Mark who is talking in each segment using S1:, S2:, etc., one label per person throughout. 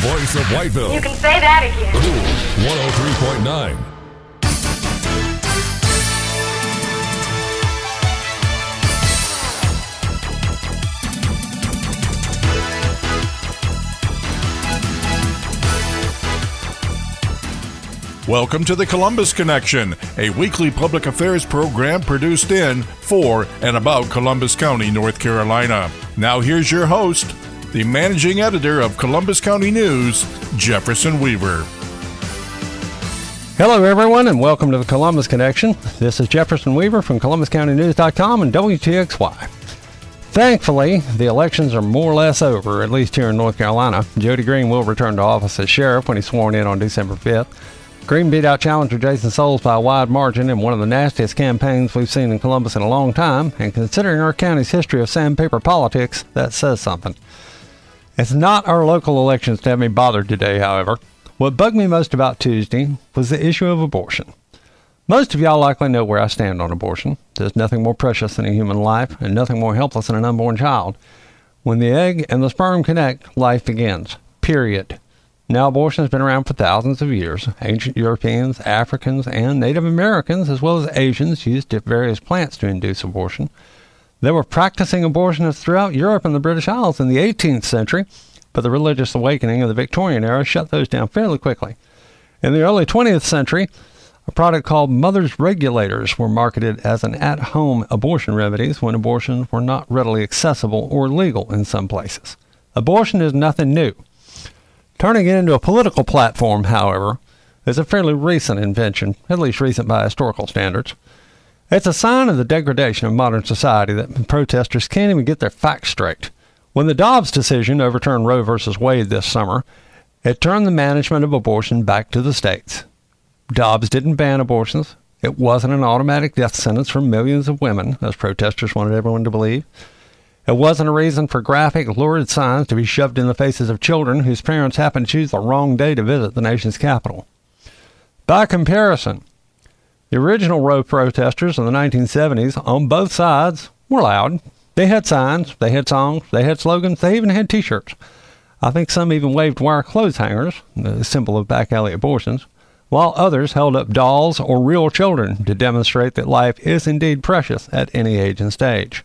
S1: voice of Whiteville.
S2: You can say that again.
S1: Cool 103.9. Welcome to the Columbus Connection, a weekly public affairs program produced in, for, and about Columbus County, North Carolina. Now, here's your host, the managing editor of Columbus County News, Jefferson Weaver.
S3: Hello, everyone, and welcome to the Columbus Connection. This is Jefferson Weaver from ColumbusCountyNews.com and WTXY. Thankfully, the elections are more or less over, at least here in North Carolina. Jody Greene will return to office as sheriff when he's sworn in on December 5th. Greene beat out challenger Jason Soles by a wide margin in one of the nastiest campaigns we've seen in Columbus in a long time, and considering our county's history of sandpaper politics, that says something. It's not our local elections to have me bothered today, however. What bugged me most about Tuesday was the issue of abortion. Most of y'all likely know where I stand on abortion. There's nothing more precious than a human life, and nothing more helpless than an unborn child. When the egg and the sperm connect, life begins. Period. Now, abortion has been around for thousands of years. Ancient Europeans, Africans, and Native Americans, as well as Asians, used various plants to induce abortion. There were practicing abortionists throughout Europe and the British Isles in the 18th century, but the religious awakening of the Victorian era shut those down fairly quickly. In the early 20th century, a product called Mother's Regulators were marketed as an at home abortion remedies when abortions were not readily accessible or legal in some places. Abortion is nothing new. Turning it into a political platform, however, is a fairly recent invention, at least recent by historical standards. It's a sign of the degradation of modern society that protesters can't even get their facts straight. When the Dobbs decision overturned Roe v. Wade this summer, it turned the management of abortion back to the states. Dobbs didn't ban abortions. It wasn't an automatic death sentence for millions of women, as protesters wanted everyone to believe. It wasn't a reason for graphic, lurid signs to be shoved in the faces of children whose parents happened to choose the wrong day to visit the nation's capital. By comparison, the original Roe protesters in the 1970s on both sides were loud. They had signs, they had songs, they had slogans, they even had t shirts. I think some even waved wire clothes hangers, the symbol of back alley abortions, while others held up dolls or real children to demonstrate that life is indeed precious at any age and stage.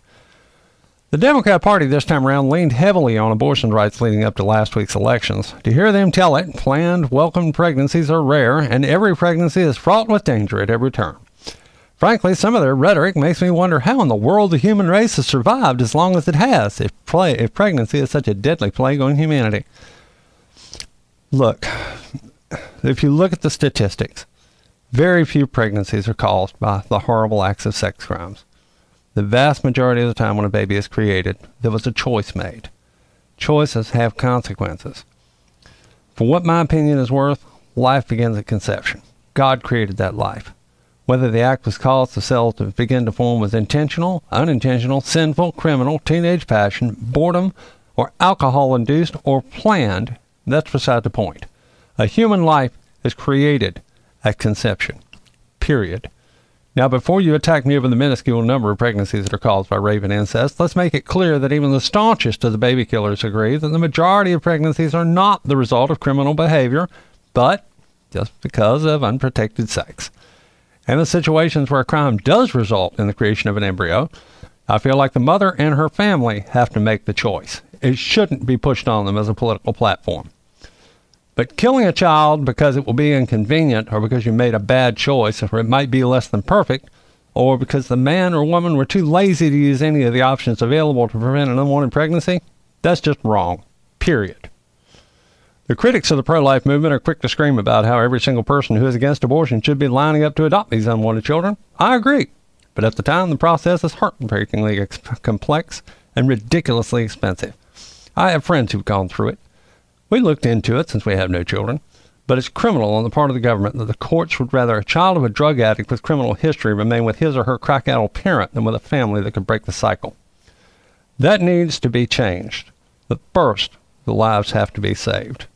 S3: The Democrat Party this time around leaned heavily on abortion rights leading up to last week's elections. To hear them tell it, planned, welcomed pregnancies are rare, and every pregnancy is fraught with danger at every turn. Frankly, some of their rhetoric makes me wonder how in the world the human race has survived as long as it has, if, play, if pregnancy is such a deadly plague on humanity. Look, if you look at the statistics, very few pregnancies are caused by the horrible acts of sex crimes. The vast majority of the time when a baby is created, there was a choice made. Choices have consequences. For what my opinion is worth, life begins at conception. God created that life. Whether the act was caused the cells to begin to form was intentional, unintentional, sinful, criminal, teenage passion, boredom, or alcohol induced or planned, that's beside the point. A human life is created at conception. Period. Now, before you attack me over the minuscule number of pregnancies that are caused by rape and incest, let's make it clear that even the staunchest of the baby killers agree that the majority of pregnancies are not the result of criminal behavior, but just because of unprotected sex. And the situations where a crime does result in the creation of an embryo, I feel like the mother and her family have to make the choice. It shouldn't be pushed on them as a political platform. But killing a child because it will be inconvenient, or because you made a bad choice, or it might be less than perfect, or because the man or woman were too lazy to use any of the options available to prevent an unwanted pregnancy, that's just wrong. Period. The critics of the pro life movement are quick to scream about how every single person who is against abortion should be lining up to adopt these unwanted children. I agree. But at the time, the process is heartbreakingly ex- complex and ridiculously expensive. I have friends who've gone through it. We looked into it since we have no children, but it's criminal on the part of the government that the courts would rather a child of a drug addict with criminal history remain with his or her crack addled parent than with a family that could break the cycle. That needs to be changed. But first, the lives have to be saved.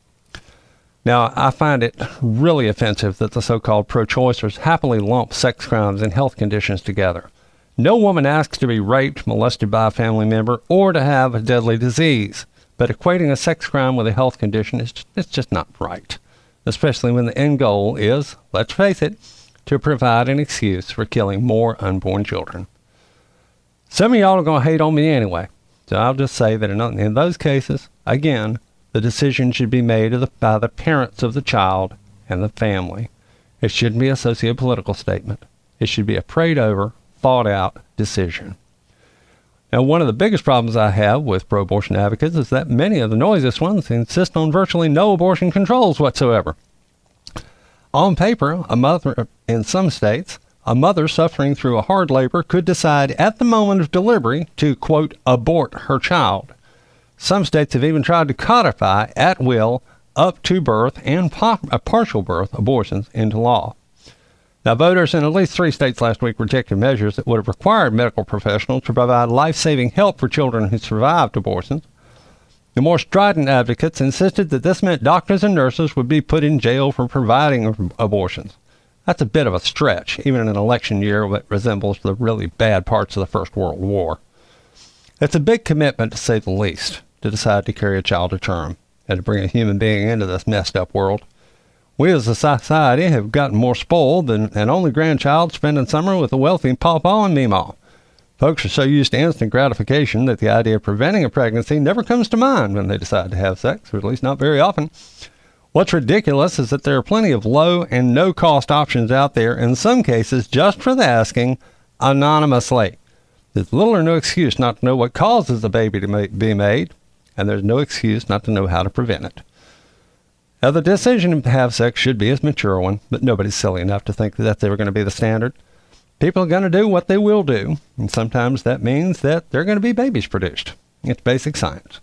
S3: Now, I find it really offensive that the so called pro choicers happily lump sex crimes and health conditions together. No woman asks to be raped, molested by a family member, or to have a deadly disease. But equating a sex crime with a health condition is it's just not right, especially when the end goal is, let's face it, to provide an excuse for killing more unborn children. Some of y'all are going to hate on me anyway, so I'll just say that in, those cases, again, the decision should be made by the parents of the child and the family. It shouldn't be a socio-political statement. It should be a prayed over, thought out decision. Now, one of the biggest problems I have with pro abortion advocates is that many of the noisiest ones insist on virtually no abortion controls whatsoever. On paper, a mother in some states, a mother suffering through a hard labor could decide at the moment of delivery to, quote, abort her child. Some states have even tried to codify at will up to birth and uh, partial birth abortions into law. Now, voters in at least three states last week rejected measures that would have required medical professionals to provide life saving help for children who survived abortions. The more strident advocates insisted that this meant doctors and nurses would be put in jail for providing abortions. That's a bit of a stretch, even in an election year that resembles the really bad parts of the First World War. It's a big commitment, to say the least, to decide to carry a child to term and to bring a human being into this messed up world. We as a society have gotten more spoiled than an only grandchild spending summer with a wealthy papa and meemaw. Folks are so used to instant gratification that the idea of preventing a pregnancy never comes to mind when they decide to have sex, or at least not very often. What's ridiculous is that there are plenty of low and no cost options out there, in some cases just for the asking, anonymously. There's little or no excuse not to know what causes a baby to be made, and there's no excuse not to know how to prevent it. Now, the decision to have sex should be a mature one, but nobody's silly enough to think that that's ever going to be the standard. People are going to do what they will do, and sometimes that means that there are going to be babies produced. It's basic science.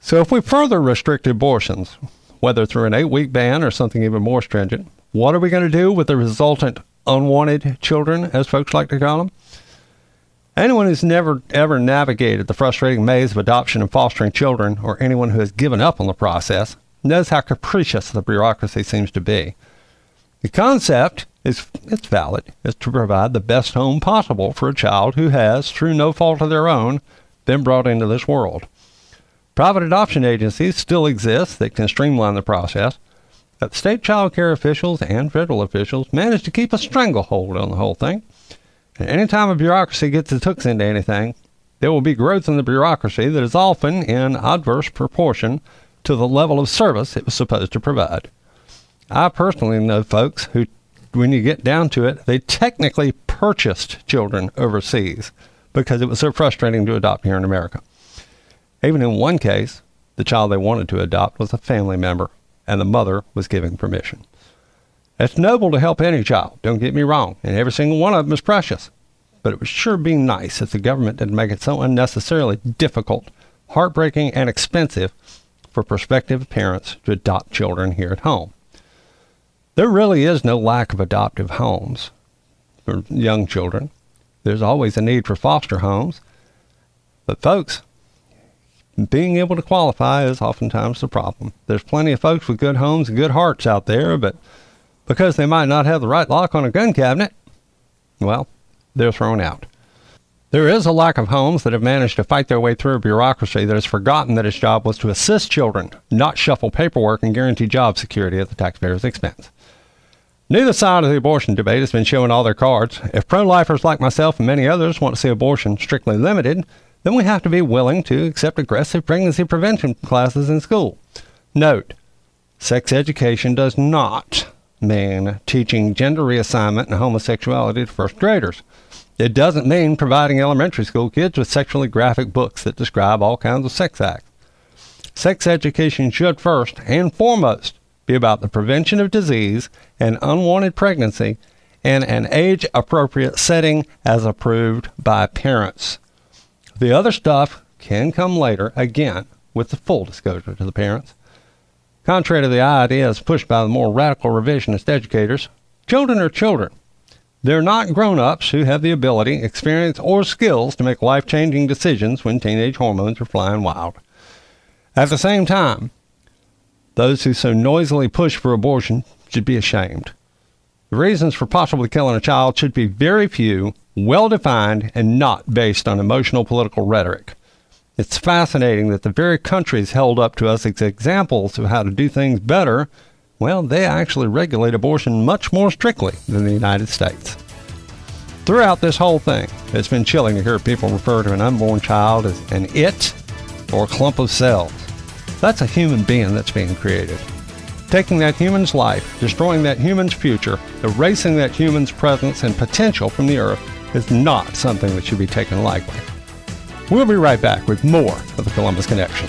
S3: So, if we further restrict abortions, whether through an eight week ban or something even more stringent, what are we going to do with the resultant unwanted children, as folks like to call them? Anyone who's never ever navigated the frustrating maze of adoption and fostering children, or anyone who has given up on the process, knows how capricious the bureaucracy seems to be. The concept is it's valid, is to provide the best home possible for a child who has, through no fault of their own, been brought into this world. Private adoption agencies still exist that can streamline the process, but state child care officials and federal officials manage to keep a stranglehold on the whole thing. And any time a bureaucracy gets its hooks into anything, there will be growth in the bureaucracy that is often in adverse proportion to the level of service it was supposed to provide. I personally know folks who, when you get down to it, they technically purchased children overseas because it was so frustrating to adopt here in America. Even in one case, the child they wanted to adopt was a family member, and the mother was giving permission. It's noble to help any child, don't get me wrong, and every single one of them is precious. But it would sure be nice if the government didn't make it so unnecessarily difficult, heartbreaking, and expensive for prospective parents to adopt children here at home. There really is no lack of adoptive homes for young children. There's always a need for foster homes. But, folks, being able to qualify is oftentimes the problem. There's plenty of folks with good homes and good hearts out there, but because they might not have the right lock on a gun cabinet, well, they're thrown out. There is a lack of homes that have managed to fight their way through a bureaucracy that has forgotten that its job was to assist children, not shuffle paperwork and guarantee job security at the taxpayer's expense. Neither side of the abortion debate has been showing all their cards. If pro lifers like myself and many others want to see abortion strictly limited, then we have to be willing to accept aggressive pregnancy prevention classes in school. Note sex education does not mean teaching gender reassignment and homosexuality to first graders. It doesn't mean providing elementary school kids with sexually graphic books that describe all kinds of sex acts. Sex education should first and foremost be about the prevention of disease and unwanted pregnancy in an age appropriate setting as approved by parents. The other stuff can come later, again, with the full disclosure to the parents. Contrary to the ideas pushed by the more radical revisionist educators, children are children they're not grown ups who have the ability, experience, or skills to make life changing decisions when teenage hormones are flying wild. At the same time, those who so noisily push for abortion should be ashamed. The reasons for possibly killing a child should be very few, well defined, and not based on emotional political rhetoric. It's fascinating that the very countries held up to us as examples of how to do things better, well, they actually regulate abortion much more strictly than the United States. Throughout this whole thing, it's been chilling to hear people refer to an unborn child as an it or a clump of cells. That's a human being that's being created. Taking that human's life, destroying that human's future, erasing that human's presence and potential from the earth is not something that should be taken lightly. We'll be right back with more of the Columbus Connection.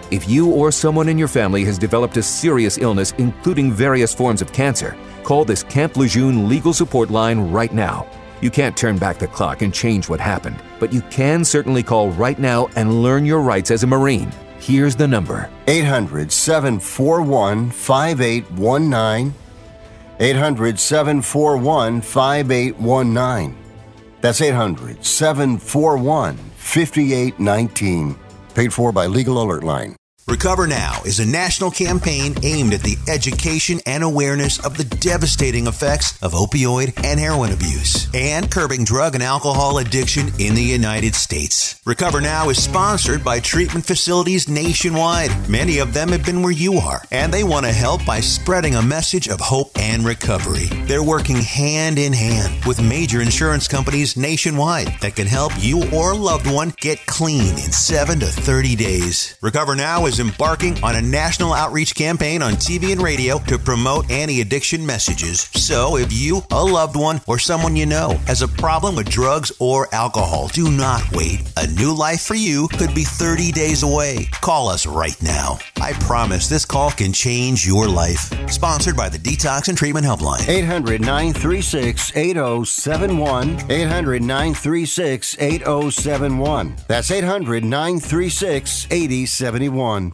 S2: If you or someone in your family has developed a serious illness, including various forms of cancer, call this Camp Lejeune legal support line right now. You can't turn back the clock and change what happened, but you can certainly call right now and learn your rights as a Marine. Here's the number
S4: 800 741 5819. 800 741 5819. That's 800 741 5819. Paid for by Legal Alert Line.
S5: Recover Now is a national campaign aimed at the education and awareness of the devastating effects of opioid and heroin abuse and curbing drug and alcohol addiction in the United States. Recover Now is sponsored by treatment facilities nationwide. Many of them have been where you are, and they want to help by spreading a message of hope and recovery. They're working hand in hand with major insurance companies nationwide that can help you or a loved one get clean in 7 to 30 days. Recover Now is embarking on a national outreach campaign on TV and radio to promote anti addiction messages. So, if you, a loved one, or someone you know has a problem with drugs or alcohol, do not wait. A new life for you could be 30 days away. Call us right now. I promise this call can change your life. Sponsored by the Detox and Treatment Helpline.
S4: 800 936 8071. 800 936 8071. That's 800 936 8071.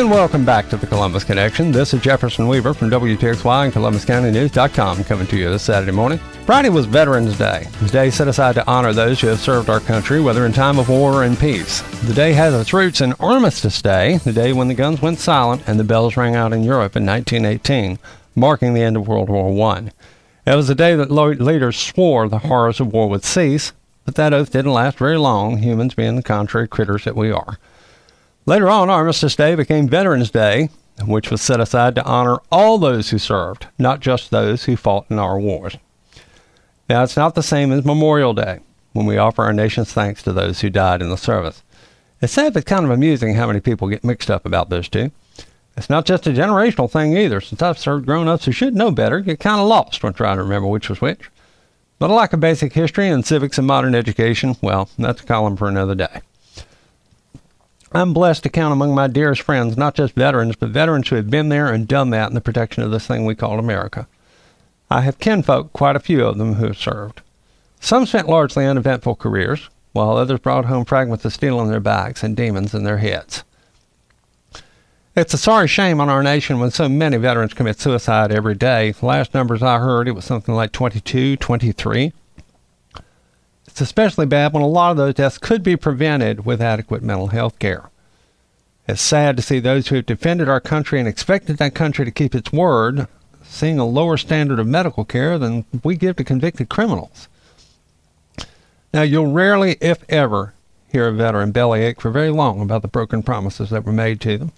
S3: And welcome back to the Columbus Connection. This is Jefferson Weaver from WTXY and ColumbusCountyNews.com coming to you this Saturday morning. Friday was Veterans Day. a day set aside to honor those who have served our country, whether in time of war or in peace. The day has its roots in Armistice Day, the day when the guns went silent and the bells rang out in Europe in 1918, marking the end of World War I. It was the day that leaders swore the horrors of war would cease, but that oath didn't last very long, humans being the contrary critters that we are. Later on, Armistice Day became Veterans Day, which was set aside to honor all those who served, not just those who fought in our wars. Now, it's not the same as Memorial Day, when we offer our nation's thanks to those who died in the service. It's sad but kind of amusing how many people get mixed up about those two. It's not just a generational thing either, since I've served grown ups who should know better get kind of lost when trying to remember which was which. But a lack of basic history and civics and modern education, well, that's a column for another day. I'm blessed to count among my dearest friends not just veterans, but veterans who have been there and done that in the protection of this thing we call America. I have kinfolk, quite a few of them, who have served. Some spent largely uneventful careers, while others brought home fragments of steel in their backs and demons in their heads. It's a sorry shame on our nation when so many veterans commit suicide every day. Last numbers I heard, it was something like 22, 23. It's especially bad when a lot of those deaths could be prevented with adequate mental health care. It's sad to see those who have defended our country and expected that country to keep its word seeing a lower standard of medical care than we give to convicted criminals. Now, you'll rarely, if ever, hear a veteran bellyache for very long about the broken promises that were made to them.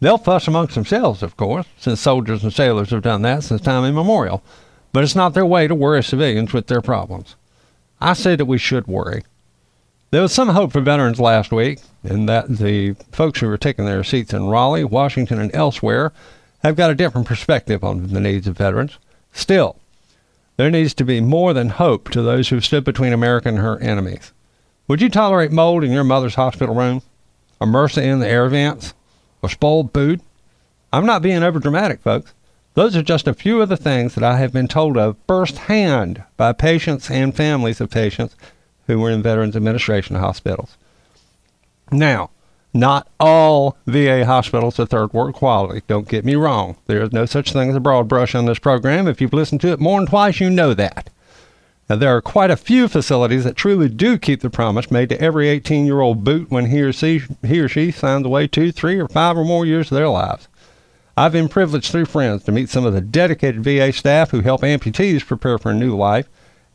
S3: They'll fuss amongst themselves, of course, since soldiers and sailors have done that since time immemorial, but it's not their way to worry civilians with their problems. I say that we should worry. There was some hope for veterans last week in that the folks who were taking their seats in Raleigh, Washington, and elsewhere have got a different perspective on the needs of veterans. Still, There needs to be more than hope to those who've stood between America and her enemies. Would you tolerate mold in your mother's hospital room? Or MRSA in the air vents? Or spoiled food? I'm not being overdramatic, folks. Those are just a few of the things that I have been told of firsthand by patients and families of patients who were in Veterans Administration hospitals. Now, not all VA hospitals are third world quality. Don't get me wrong. There is no such thing as a broad brush on this program. If you've listened to it more than twice, you know that. Now, there are quite a few facilities that truly do keep the promise made to every 18 year old boot when he or, she, he or she signs away two, three, or five or more years of their lives. I've been privileged through friends to meet some of the dedicated VA staff who help amputees prepare for a new life,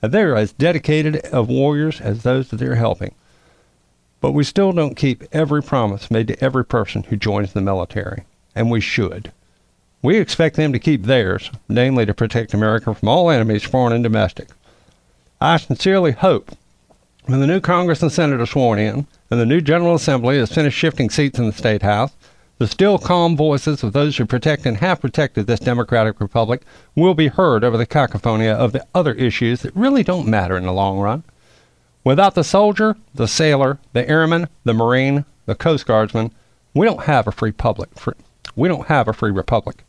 S3: and they're as dedicated of warriors as those that they're helping. But we still don't keep every promise made to every person who joins the military, and we should. We expect them to keep theirs, namely to protect America from all enemies, foreign and domestic. I sincerely hope when the new Congress and Senate are sworn in, and the new General Assembly has finished shifting seats in the State House, the still calm voices of those who protect and have protected this democratic republic will be heard over the cacophony of the other issues that really don't matter in the long run. Without the soldier, the sailor, the airman, the marine, the coast guardsman, we don't have a free public. We don't have a free republic.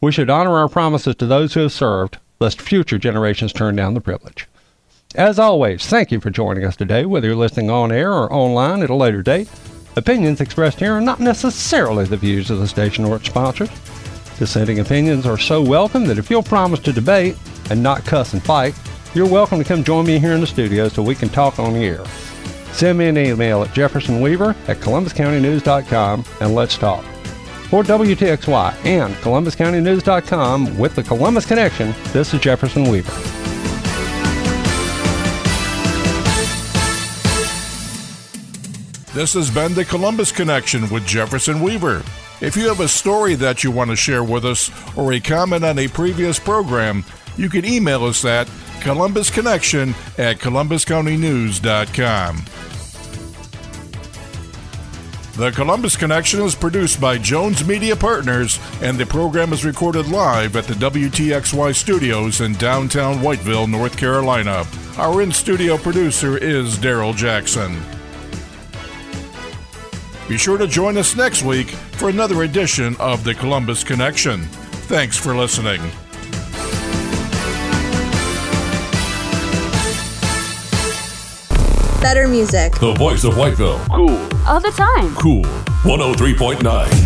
S3: We should honor our promises to those who have served, lest future generations turn down the privilege. As always, thank you for joining us today, whether you're listening on air or online at a later date. Opinions expressed here are not necessarily the views of the station or its sponsors. Dissenting opinions are so welcome that if you'll promise to debate and not cuss and fight, you're welcome to come join me here in the studio so we can talk on the air. Send me an email at jeffersonweaver at columbuscountynews.com and let's talk. For WTXY and columbuscountynews.com with the Columbus Connection, this is Jefferson Weaver.
S1: This has been the Columbus Connection with Jefferson Weaver. If you have a story that you want to share with us or a comment on a previous program, you can email us at columbusconnection at columbuscountynews.com. The Columbus Connection is produced by Jones Media Partners, and the program is recorded live at the WTXY studios in downtown Whiteville, North Carolina. Our in studio producer is Daryl Jackson. Be sure to join us next week for another edition of the Columbus Connection. Thanks for listening.
S6: Better music.
S7: The voice of Whiteville.
S8: Cool.
S6: All the time.
S7: Cool. 103.9.